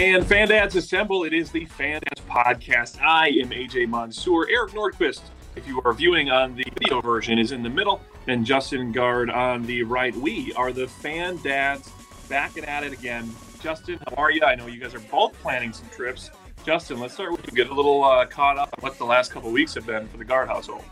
And Fan Dads Assemble, it is the Fan Dads podcast. I am AJ Mansour. Eric Nordquist, if you are viewing on the video version, is in the middle, and Justin Gaard on the right. We are the Fan Dads back and at it again. Justin, how are you? I know you guys are both planning some trips. Justin, let's start with you. Get a little uh, caught up on what the last couple weeks have been for the Gaard household.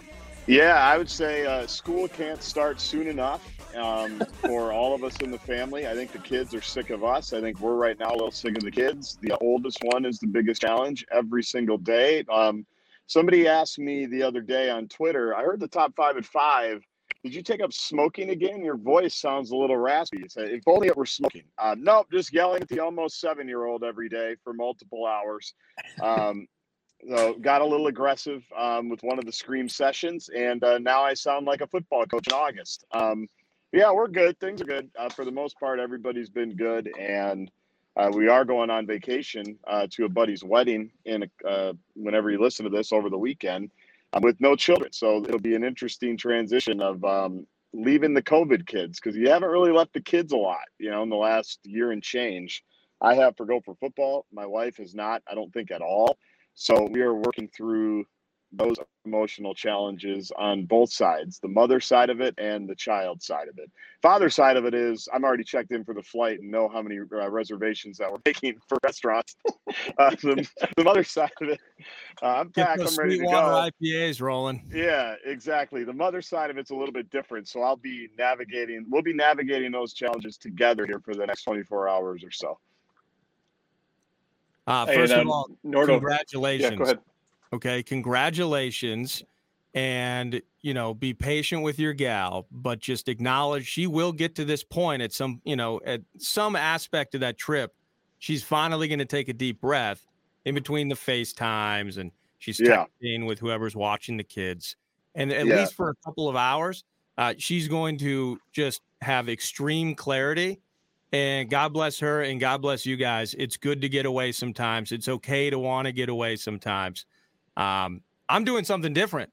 Yeah, I would say uh, school can't start soon enough um, for all of us in the family. I think the kids are sick of us. I think we're right now a little sick of the kids. The oldest one is the biggest challenge every single day. Um, somebody asked me the other day on Twitter, I heard the top five at five. Did you take up smoking again? Your voice sounds a little raspy. Said, if only it were smoking. Uh, nope, just yelling at the almost seven year old every day for multiple hours. Um, so got a little aggressive um, with one of the scream sessions, and uh, now I sound like a football coach in August. Um, yeah, we're good. Things are good uh, for the most part. Everybody's been good, and uh, we are going on vacation uh, to a buddy's wedding in uh, whenever you listen to this over the weekend um, with no children. So it'll be an interesting transition of um, leaving the COVID kids because you haven't really left the kids a lot, you know, in the last year and change. I have for Gopher Football. My wife has not, I don't think at all. So we are working through those emotional challenges on both sides the mother side of it and the child side of it. Father side of it is i'm already checked in for the flight and know how many uh, reservations that we're making for restaurants. Uh, the, the, mother side of it uh, i'm packed i'm ready to go. Ipas rolling. Yeah exactly. The mother side of it's a little bit different so i'll be navigating we'll be navigating those challenges together here for the next 24 hours or so. Uh, first and, um, of all, Nordo, congratulations. Yeah, go ahead. Okay, congratulations. And, you know, be patient with your gal, but just acknowledge she will get to this point at some, you know, at some aspect of that trip. She's finally going to take a deep breath in between the FaceTimes and she's yeah. texting with whoever's watching the kids. And at yeah. least for a couple of hours, uh, she's going to just have extreme clarity. And God bless her and God bless you guys. It's good to get away sometimes. It's okay to want to get away sometimes. Um, I'm doing something different.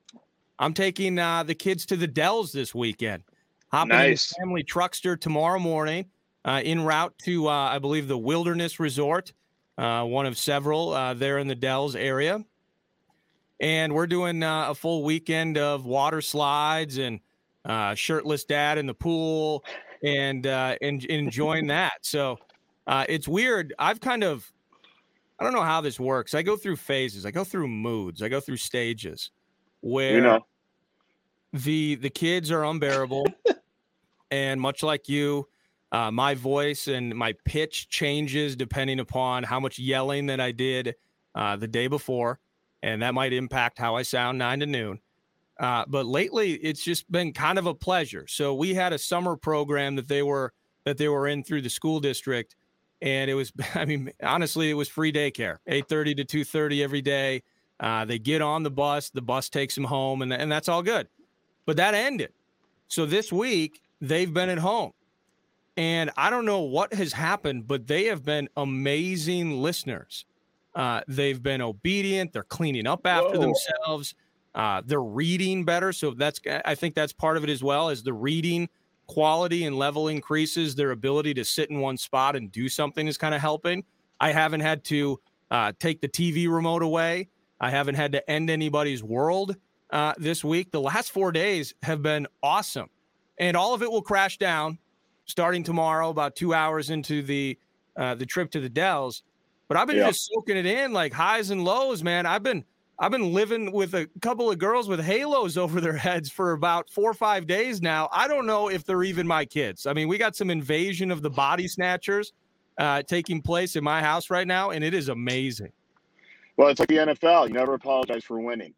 I'm taking uh, the kids to the Dells this weekend. Hopping nice. in the family truckster tomorrow morning, uh, en route to uh, I believe the Wilderness Resort, uh, one of several uh, there in the Dells area. And we're doing uh, a full weekend of water slides and shirtless dad in the pool and and enjoying that. So it's weird. I've kind of I don't know how this works. I go through phases. I go through moods. I go through stages where you know. the the kids are unbearable, and much like you, uh, my voice and my pitch changes depending upon how much yelling that I did uh, the day before, and that might impact how I sound nine to noon. Uh, but lately, it's just been kind of a pleasure. So we had a summer program that they were that they were in through the school district and it was i mean honestly it was free daycare 8.30 to 2.30 every day. Uh, they get on the bus the bus takes them home and, and that's all good. But that ended. So this week they've been at home. And i don't know what has happened but they have been amazing listeners. Uh, they've been obedient. They're cleaning up after Whoa. themselves. Uh, they're reading better. So that's i think that's part of it as well as the reading quality and level increases, their ability to sit in one spot and do something is kind of helping. I haven't had to uh, take the TV remote away. I haven't had to end anybody's world uh, this week. The last four days have been awesome, and all of it will crash down starting tomorrow, about two hours into the uh, the trip to the Dells. But I've been yeah. just soaking it in, like highs and lows, man. I've been I've been living with a couple of girls with halos over their heads for about four or five days now. I don't know if they're even my kids. I mean, we got some invasion of the body snatchers uh, taking place in my house right now, and it is amazing. Well, it's like the NFL. You never apologize for winning.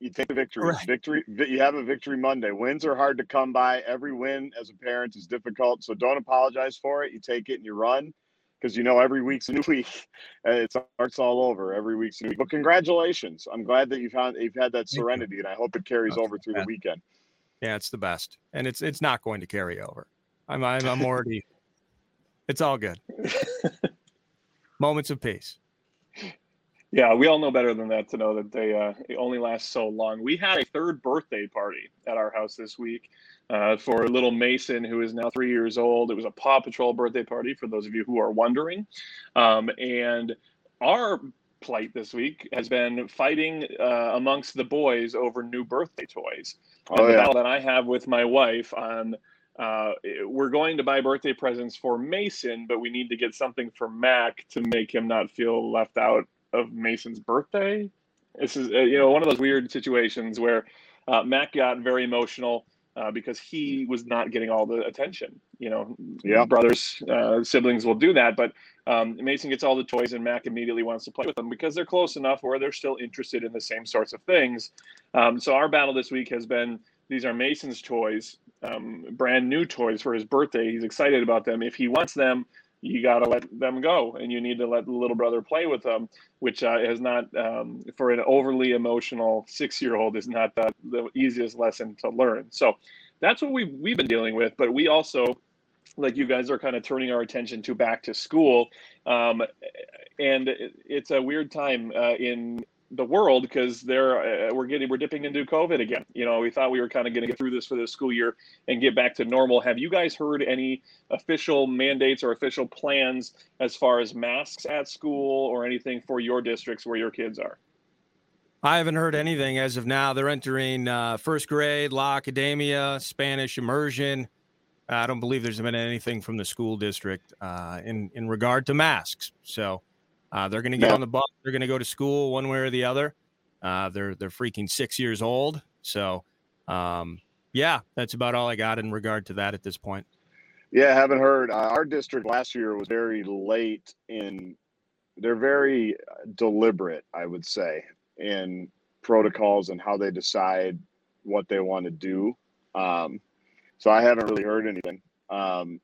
You take the victory. Right. Victory. You have a victory Monday. Wins are hard to come by. Every win as a parent is difficult. So don't apologize for it. You take it and you run because you know every week's a new week. It starts all over. Every week's a new week. But congratulations! I'm glad that you've had you've had that serenity, and I hope it carries That's over through the weekend. Yeah, it's the best, and it's it's not going to carry over. I'm I'm, I'm already. it's all good. Moments of peace. Yeah, we all know better than that to know that they, uh, only last so long. We had a third birthday party at our house this week uh, for little Mason, who is now three years old. It was a Paw Patrol birthday party, for those of you who are wondering. Um, and our plight this week has been fighting uh, amongst the boys over new birthday toys. Oh, and yeah. the battle that I have with my wife on uh, we're going to buy birthday presents for Mason, but we need to get something for Mac to make him not feel left out of Mason's birthday. This is uh, you know one of those weird situations where uh, Mac got very emotional uh, because he was not getting all the attention. You know, yeah. brothers, uh, siblings will do that, but um, Mason gets all the toys, and Mac immediately wants to play with them because they're close enough where they're still interested in the same sorts of things. Um, so our battle this week has been these are Mason's toys, um, brand new toys for his birthday. He's excited about them. If he wants them, you got to let them go and you need to let the little brother play with them, which uh, is not, um, for an overly emotional six year old, is not the, the easiest lesson to learn. So that's what we've, we've been dealing with. But we also, like you guys are kind of turning our attention to back to school. Um, and it's a weird time uh, in the world because they're uh, we're getting we're dipping into COVID again. You know, we thought we were kind of going to get through this for the school year and get back to normal. Have you guys heard any official mandates or official plans as far as masks at school or anything for your districts where your kids are? I haven't heard anything as of now. They're entering uh, first grade, La Academia, Spanish immersion. I don't believe there's been anything from the school district uh, in in regard to masks. So uh, they're going to get no. on the bus. They're going to go to school one way or the other. Uh, they're they're freaking six years old. So, um, yeah, that's about all I got in regard to that at this point. Yeah, I haven't heard. Uh, our district last year was very late in. They're very deliberate, I would say, in protocols and how they decide what they want to do. Um, so I haven't really heard anything. Um,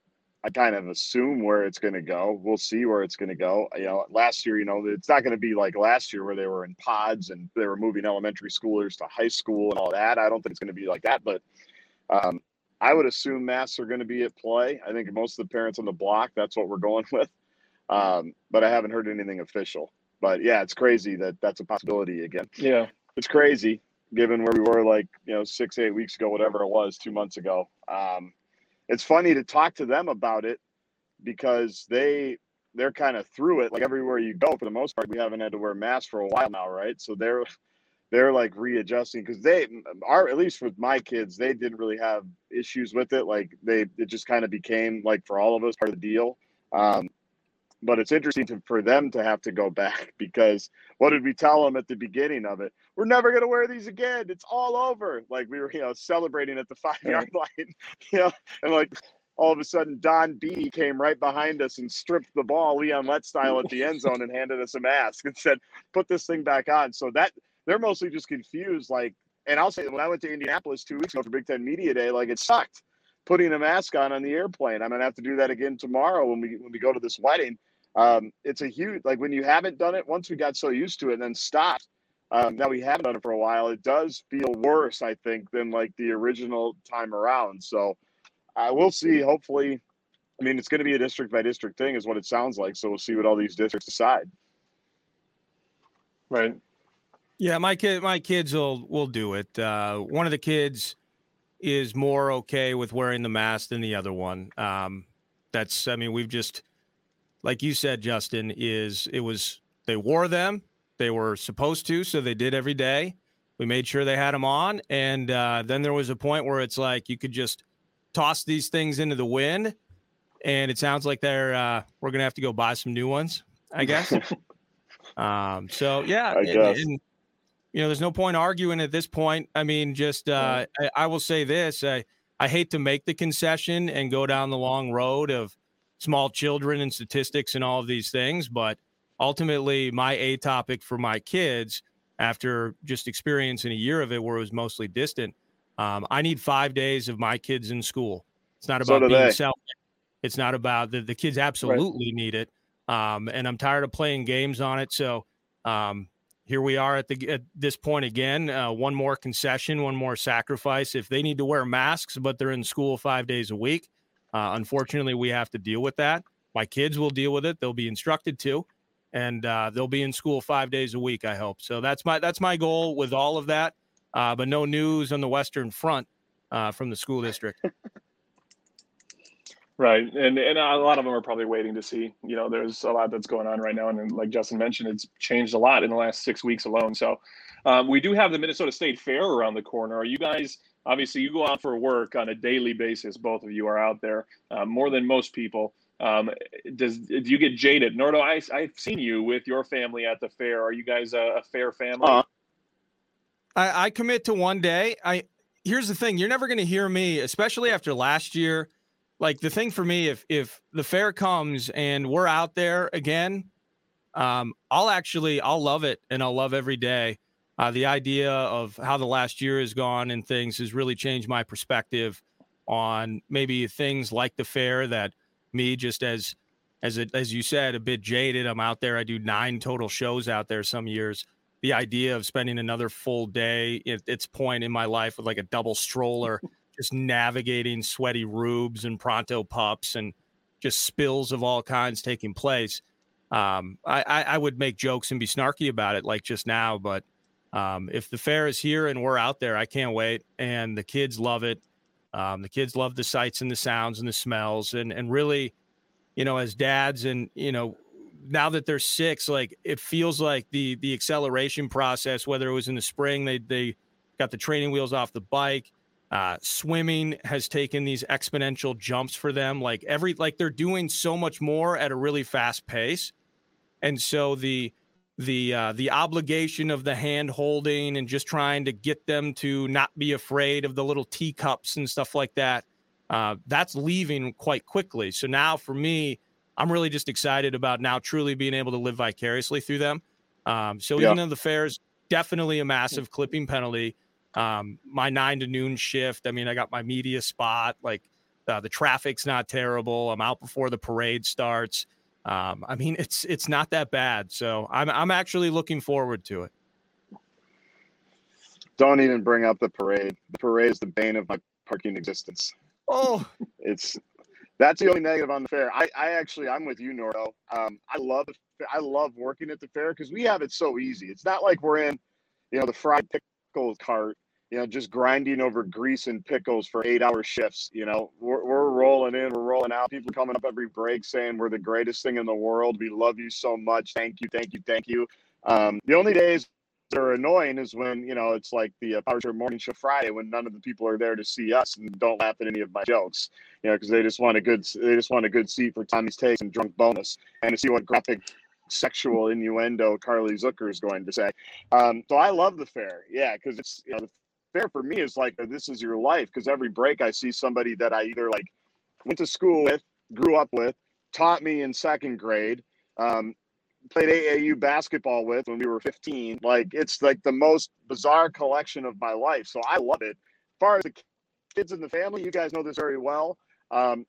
I kind of assume where it's going to go. We'll see where it's going to go. You know, last year, you know, it's not going to be like last year where they were in pods and they were moving elementary schoolers to high school and all that. I don't think it's going to be like that, but um, I would assume masks are going to be at play. I think most of the parents on the block, that's what we're going with. Um, but I haven't heard anything official. But yeah, it's crazy that that's a possibility again. Yeah, it's crazy given where we were like you know six, eight weeks ago, whatever it was, two months ago. Um, it's funny to talk to them about it because they they're kind of through it. Like everywhere you go, for the most part, we haven't had to wear masks for a while now, right? So they're they're like readjusting because they are at least with my kids, they didn't really have issues with it. Like they it just kind of became like for all of us part of the deal. Um, but it's interesting to, for them to have to go back because what did we tell them at the beginning of it? We're never going to wear these again. It's all over. Like we were, you know, celebrating at the five yard line, you know, and like all of a sudden Don B came right behind us and stripped the ball Leon Lett style at the end zone and handed us a mask and said, "Put this thing back on." So that they're mostly just confused. Like, and I'll say when I went to Indianapolis two weeks ago for Big Ten Media Day, like it sucked putting a mask on on the airplane. I'm gonna have to do that again tomorrow when we when we go to this wedding. Um, it's a huge like when you haven't done it. Once we got so used to it and then stopped. Um, now we haven't done it for a while. It does feel worse, I think, than like the original time around. So I uh, will see. Hopefully, I mean it's going to be a district by district thing, is what it sounds like. So we'll see what all these districts decide. Right. Yeah, my kid, my kids will will do it. Uh, one of the kids is more okay with wearing the mask than the other one. Um, that's, I mean, we've just, like you said, Justin, is it was they wore them, they were supposed to, so they did every day. We made sure they had them on, and uh, then there was a point where it's like you could just toss these things into the wind, and it sounds like they're uh, we're gonna have to go buy some new ones, I guess. um, so yeah, I guess. And, and, you know, there's no point arguing at this point. I mean, just uh, I, I, will say this: I I hate to make the concession and go down the long road of small children and statistics and all of these things, but ultimately, my a topic for my kids, after just experiencing a year of it where it was mostly distant, um, I need five days of my kids in school. It's not about so being selfish. It's not about the the kids absolutely right. need it. Um, and I'm tired of playing games on it. So um, here we are at the at this point again. Uh, one more concession, one more sacrifice. If they need to wear masks, but they're in school five days a week, uh, unfortunately, we have to deal with that. My kids will deal with it; they'll be instructed to. and uh, they'll be in school five days a week. I hope so. That's my that's my goal with all of that. Uh, but no news on the Western Front uh, from the school district. Right, and and a lot of them are probably waiting to see. You know, there's a lot that's going on right now, and like Justin mentioned, it's changed a lot in the last six weeks alone. So, um, we do have the Minnesota State Fair around the corner. Are you guys? Obviously, you go out for work on a daily basis. Both of you are out there uh, more than most people. Um, does do you get jaded, Nordo? I I've seen you with your family at the fair. Are you guys a, a fair family? Uh, I, I commit to one day. I here's the thing: you're never going to hear me, especially after last year like the thing for me if if the fair comes and we're out there again um i'll actually i'll love it and i'll love every day uh, the idea of how the last year has gone and things has really changed my perspective on maybe things like the fair that me just as as it, as you said a bit jaded i'm out there i do nine total shows out there some years the idea of spending another full day at its point in my life with like a double stroller just navigating sweaty rubes and pronto pups and just spills of all kinds taking place. Um, I, I, would make jokes and be snarky about it, like just now. But um, if the fair is here and we're out there, I can't wait. And the kids love it. Um, the kids love the sights and the sounds and the smells. And and really, you know, as dads and you know, now that they're six, like it feels like the the acceleration process. Whether it was in the spring, they they got the training wheels off the bike uh, swimming has taken these exponential jumps for them. Like every, like they're doing so much more at a really fast pace, and so the the uh, the obligation of the hand holding and just trying to get them to not be afraid of the little teacups and stuff like that. Uh, that's leaving quite quickly. So now for me, I'm really just excited about now truly being able to live vicariously through them. Um, so yeah. even though the fair is definitely a massive clipping penalty, um, my nine to noon shift. I mean, I got my media spot. Like uh, the traffic's not terrible. I'm out before the parade starts. Um, I mean, it's it's not that bad. So I'm I'm actually looking forward to it. Don't even bring up the parade. The parade is the bane of my parking existence. Oh, it's that's the only negative on the fair. I, I actually I'm with you, Nordo. Um, I love I love working at the fair because we have it so easy. It's not like we're in, you know, the fried pickle cart you know, just grinding over grease and pickles for eight hour shifts. You know, we're, we're rolling in, we're rolling out. People coming up every break saying we're the greatest thing in the world. We love you so much. Thank you, thank you, thank you. Um, the only days that are annoying is when, you know, it's like the uh, Power Morning Show Friday when none of the people are there to see us and don't laugh at any of my jokes, you know, because they just want a good, they just want a good seat for Tommy's Takes and Drunk Bonus and to see what graphic sexual innuendo Carly Zucker is going to say. Um, so I love the fair. Yeah, because it's, you know, the fair for me is like this is your life because every break I see somebody that I either like went to school with, grew up with, taught me in second grade, um, played AAU basketball with when we were 15. Like it's like the most bizarre collection of my life. So I love it. As far as the kids in the family, you guys know this very well. Um,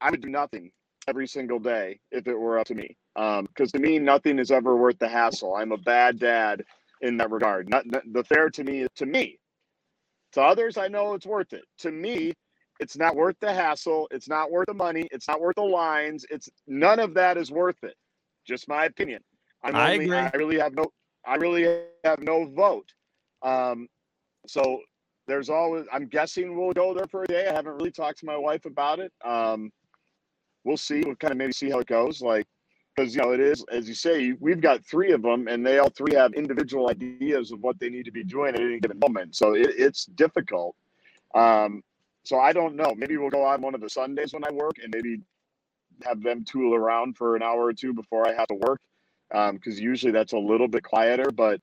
I would do nothing every single day if it were up to me. Because um, to me, nothing is ever worth the hassle. I'm a bad dad in that regard. Not, not the fair to me to me to others, I know it's worth it. To me, it's not worth the hassle. It's not worth the money. It's not worth the lines. It's none of that is worth it. Just my opinion. I'm I only, agree. I really have no. I really have no vote. Um, so there's always. I'm guessing we'll go there for a day. I haven't really talked to my wife about it. Um, we'll see. We'll kind of maybe see how it goes. Like because you know it is as you say we've got three of them and they all three have individual ideas of what they need to be doing at any given moment. So it, it's difficult. Um, so i don't know. Maybe we'll go on one of the sundays when i work and maybe have them tool around for an hour or two before i have to work because um, usually that's a little bit quieter. But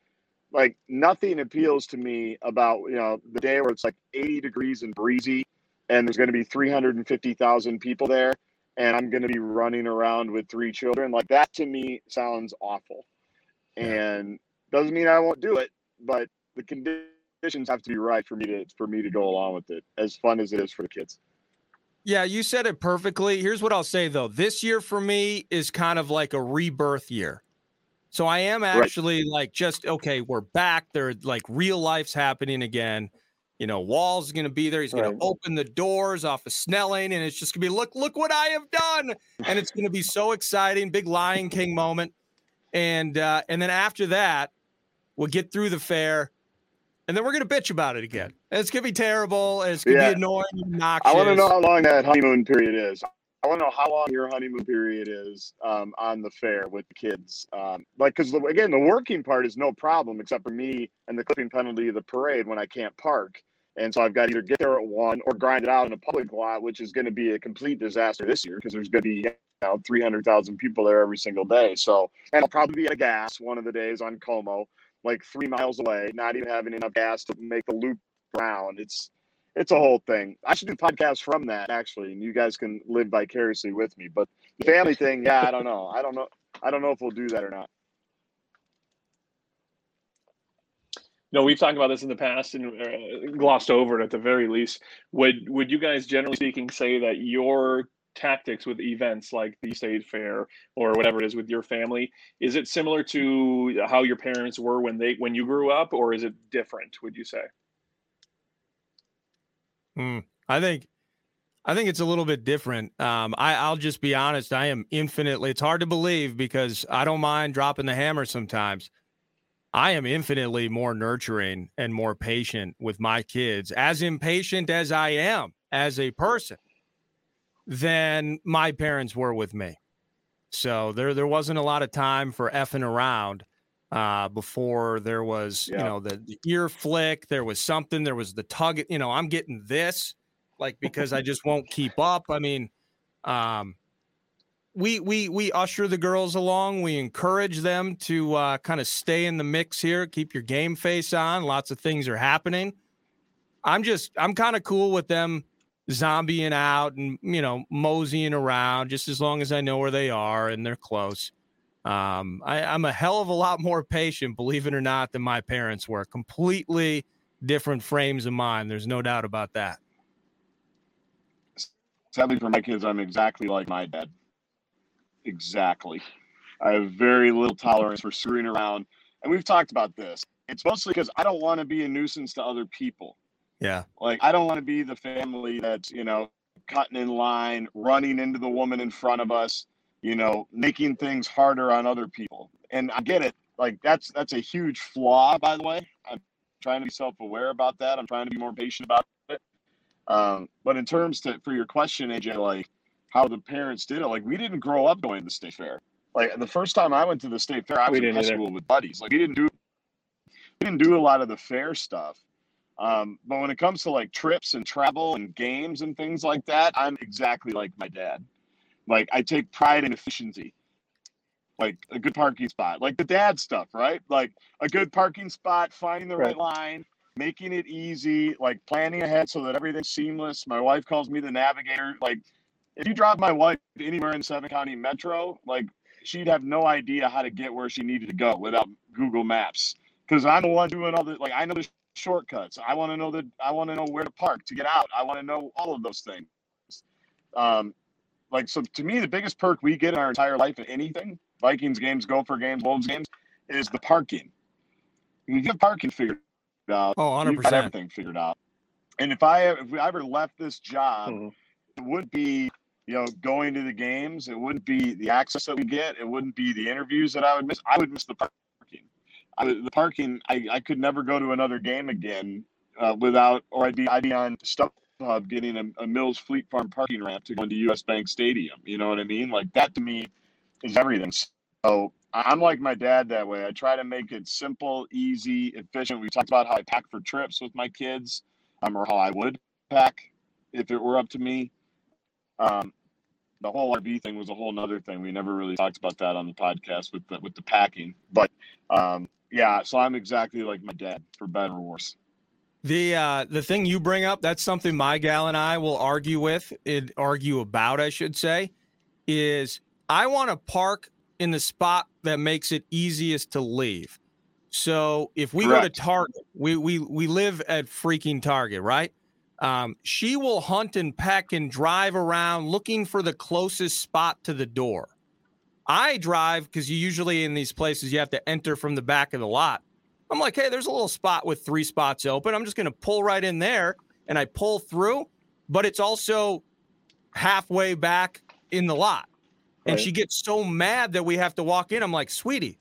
like nothing appeals to me about you know the day where it's like 80 degrees and breezy and there's going to be 350,000 people there and I'm going to be running around with three children. Like that to me sounds awful. And doesn't mean I won't do it, but the conditions have to be right for me to for me to go along with it. As fun as it is for the kids. Yeah, you said it perfectly. Here's what I'll say though. This year for me is kind of like a rebirth year. So I am actually right. like just okay, we're back. There like real life's happening again. You know, Walz is going to be there. He's going right. to open the doors off of Snelling, and it's just going to be look, look what I have done, and it's going to be so exciting. Big Lion King moment. and uh, and then after that, we'll get through the fair, and then we're gonna bitch about it again. And it's gonna be terrible. And it's gonna yeah. be annoying, obnoxious. I want to know how long that honeymoon period is. I want to know how long your honeymoon period is um, on the fair with the kids. Um, like, because again, the working part is no problem, except for me and the clipping penalty of the parade when I can't park. And so I've got to either get there at one or grind it out in a public lot, which is going to be a complete disaster this year because there's going to be you know 300,000 people there every single day. So, and I'll probably be at a gas one of the days on Como, like three miles away, not even having enough gas to make the loop around. It's it's a whole thing. I should do podcasts from that actually, and you guys can live vicariously with me. But the family thing, yeah, I don't know. I don't know. I don't know if we'll do that or not. No, we've talked about this in the past and uh, glossed over it at the very least. Would would you guys, generally speaking, say that your tactics with events like the state fair or whatever it is with your family is it similar to how your parents were when they when you grew up, or is it different? Would you say? Mm, I think I think it's a little bit different. Um, I, I'll just be honest. I am infinitely. It's hard to believe because I don't mind dropping the hammer sometimes. I am infinitely more nurturing and more patient with my kids, as impatient as I am as a person, than my parents were with me. So there, there wasn't a lot of time for effing around uh, before there was, yeah. you know, the, the, ear flick. There was something. There was the tug. You know, I'm getting this, like because I just won't keep up. I mean, um, we we we usher the girls along. We encourage them to uh, kind of stay in the mix here. Keep your game face on. Lots of things are happening. I'm just I'm kind of cool with them zombieing out and you know moseying around just as long as I know where they are and they're close. Um, I, I'm a hell of a lot more patient, believe it or not, than my parents were. Completely different frames of mind. There's no doubt about that. Sadly, for my kids, I'm exactly like my dad. Exactly. I have very little tolerance for screwing around. And we've talked about this. It's mostly because I don't want to be a nuisance to other people. Yeah. Like, I don't want to be the family that's, you know, cutting in line, running into the woman in front of us, you know, making things harder on other people. And I get it. Like that's that's a huge flaw, by the way. I'm trying to be self-aware about that. I'm trying to be more patient about it. Um, but in terms to for your question, AJ, like how the parents did it, like we didn't grow up going to the state fair. Like the first time I went to the state fair, I was in high school with buddies. Like we didn't do we didn't do a lot of the fair stuff. Um, but when it comes to like trips and travel and games and things like that, I'm exactly like my dad. Like I take pride in efficiency. Like a good parking spot, like the dad stuff, right? Like a good parking spot, finding the right, right line, making it easy, like planning ahead so that everything's seamless. My wife calls me the navigator. Like if you drop my wife anywhere in Seven County Metro, like she'd have no idea how to get where she needed to go without Google Maps. Because I'm the one doing all the like I know the shortcuts. I want to know that I want to know where to park to get out. I want to know all of those things. Um, like so to me the biggest perk we get in our entire life in anything vikings games gopher games wolves games is the parking. You get parking figured out. Oh 100% you got everything figured out. And if i if we ever left this job mm-hmm. it would be you know going to the games. It wouldn't be the access that we get. It wouldn't be the interviews that i would miss. I would miss the parking. I, the parking I, I could never go to another game again uh, without or i'd be i'd be on stuff Hub getting a, a, Mills Fleet Farm parking ramp to go into US Bank Stadium. You know what I mean? Like that to me is everything. So I'm like my dad that way. I try to make it simple, easy, efficient. We talked about how I pack for trips with my kids, um, or how I would pack if it were up to me. Um, the whole RV thing was a whole nother thing. We never really talked about that on the podcast with the, with the packing. But um, yeah, so I'm exactly like my dad, for better or worse. The uh, the thing you bring up, that's something my gal and I will argue with, it, argue about, I should say, is I want to park in the spot that makes it easiest to leave. So if we Correct. go to Target, we we we live at freaking Target, right? Um, she will hunt and peck and drive around looking for the closest spot to the door. I drive because you usually in these places you have to enter from the back of the lot. I'm like, hey, there's a little spot with three spots open. I'm just going to pull right in there and I pull through, but it's also halfway back in the lot. Right. And she gets so mad that we have to walk in. I'm like, sweetie,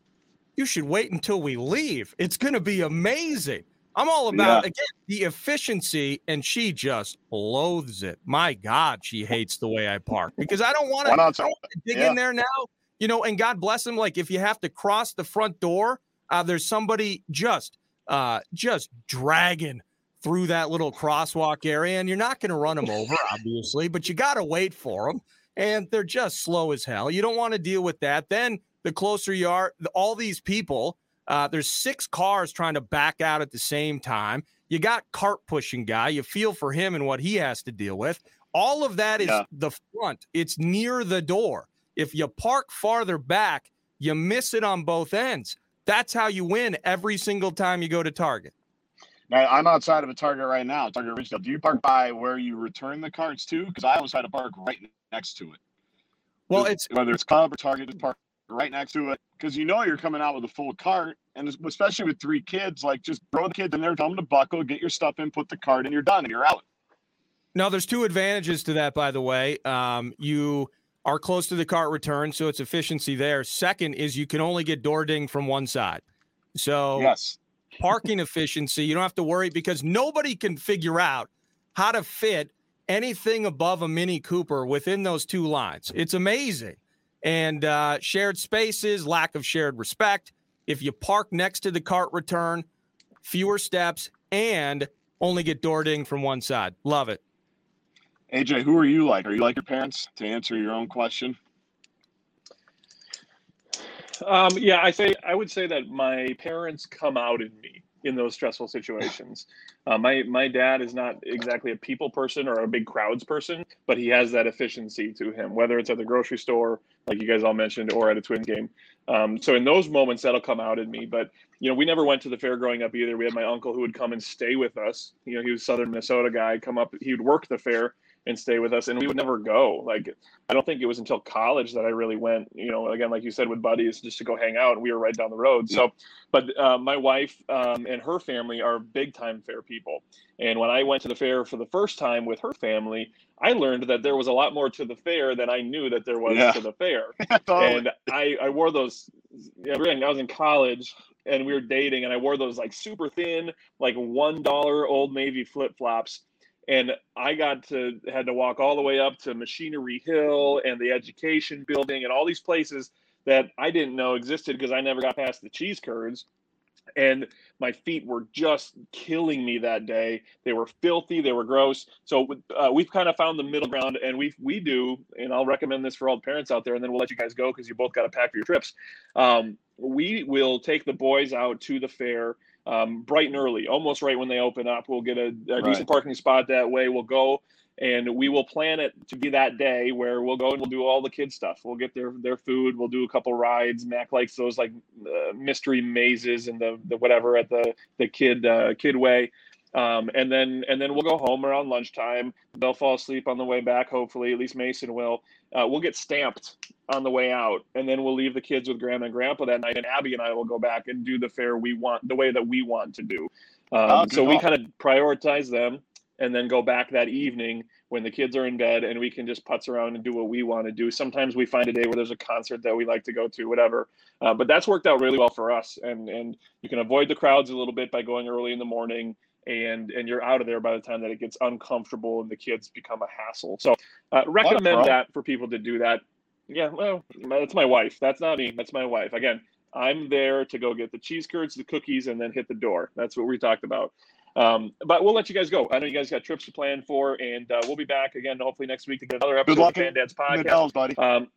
you should wait until we leave. It's going to be amazing. I'm all about yeah. again the efficiency, and she just loathes it. My God, she hates the way I park because I don't want to dig yeah. in there now, you know. And God bless him. Like if you have to cross the front door, uh, there's somebody just, uh, just dragging through that little crosswalk area, and you're not going to run them over, obviously, but you got to wait for them, and they're just slow as hell. You don't want to deal with that. Then the closer you are, all these people uh, there's six cars trying to back out at the same time. You got cart pushing guy. You feel for him and what he has to deal with. All of that is yeah. the front. It's near the door. If you park farther back, you miss it on both ends. That's how you win every single time you go to Target. Now, I'm outside of a Target right now, Target Ridgedale. Do you park by where you return the carts to? Because I always try to park right next to it. Well, it's whether it's Cub or Target, just park right next to it because you know you're coming out with a full cart, and especially with three kids, like just throw the kids in there, tell them to buckle, get your stuff in, put the cart in, you're done, and you're out. Now, there's two advantages to that, by the way. Um, you are close to the cart return, so it's efficiency there. Second is you can only get door ding from one side. So yes, parking efficiency, you don't have to worry because nobody can figure out how to fit anything above a Mini Cooper within those two lines. It's amazing and uh, shared spaces, lack of shared respect. If you park next to the cart return, fewer steps, and only get door ding from one side. Love it. AJ, who are you like? Are you like your parents to answer your own question? Um, yeah, I say I would say that my parents come out in me in those stressful situations. Uh, my my dad is not exactly a people person or a big crowds person, but he has that efficiency to him, whether it's at the grocery store, like you guys all mentioned, or at a twin game. Um, so in those moments, that'll come out in me. But you know, we never went to the fair growing up either. We had my uncle who would come and stay with us. You know, he was Southern Minnesota guy. Come up, he would work the fair and stay with us and we would never go. Like i don't think it was until college that i really went you know again like you said with buddies just to go hang out and we were right down the road. So but uh, my wife um, and her family are big time fair people. And when i went to the fair for the first time with her family i learned that there was a lot more to the fair than i knew that there was yeah. to the fair. And I, I wore those yeah, i was in college and we were dating and i wore those like super thin like one dollar old navy flip-flops and I got to had to walk all the way up to Machinery Hill and the Education Building and all these places that I didn't know existed because I never got past the cheese curds. And my feet were just killing me that day. They were filthy. They were gross. So uh, we've kind of found the middle ground, and we we do. And I'll recommend this for all the parents out there. And then we'll let you guys go because you both got to pack for your trips. Um, we will take the boys out to the fair um, bright and early, almost right when they open up. We'll get a, a right. decent parking spot that way. We'll go and we will plan it to be that day where we'll go and we'll do all the kid stuff. We'll get their their food. We'll do a couple rides. Mac likes those like uh, mystery mazes and the the whatever at the the kid uh, kid way. Um, and then and then we'll go home around lunchtime. They'll fall asleep on the way back. Hopefully, at least Mason will. Uh, we'll get stamped on the way out, and then we'll leave the kids with grandma and grandpa that night. And Abby and I will go back and do the fair we want, the way that we want to do. Um, so we kind of prioritize them, and then go back that evening when the kids are in bed, and we can just putz around and do what we want to do. Sometimes we find a day where there's a concert that we like to go to, whatever. Uh, but that's worked out really well for us, and and you can avoid the crowds a little bit by going early in the morning and and you're out of there by the time that it gets uncomfortable and the kids become a hassle. So uh, recommend that for people to do that. Yeah, well, that's my wife. That's not me. That's my wife. Again, I'm there to go get the cheese curds, the cookies, and then hit the door. That's what we talked about. Um, but we'll let you guys go. I know you guys got trips to plan for, and uh, we'll be back again hopefully next week to get another episode of Fan Dad's podcast. buddy. Um,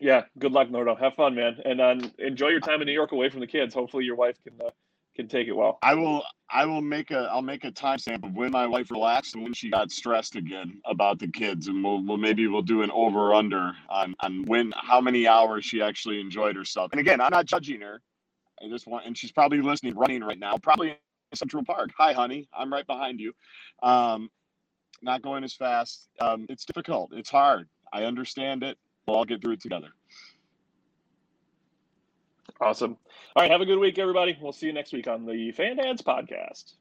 yeah, good luck, Nordo. Have fun, man, and uh, enjoy your time in New York away from the kids. Hopefully, your wife can uh, can take it well. I will. I will make a. I'll make a timestamp of when my wife relaxed and when she got stressed again about the kids, and we'll, we'll maybe we'll do an over under on on when how many hours she actually enjoyed herself. And again, I'm not judging her. I just want, and she's probably listening, running right now, probably in Central Park. Hi, honey, I'm right behind you. Um, not going as fast. Um, it's difficult. It's hard. I understand it. We'll all get through it together. Awesome. All right. Have a good week, everybody. We'll see you next week on the Fan Dads podcast.